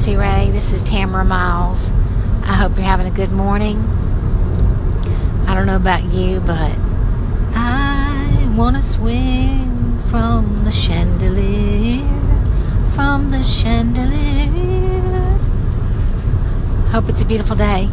See Ray, this is Tamara Miles. I hope you're having a good morning. I don't know about you, but I want to swing from the chandelier, from the chandelier. Hope it's a beautiful day.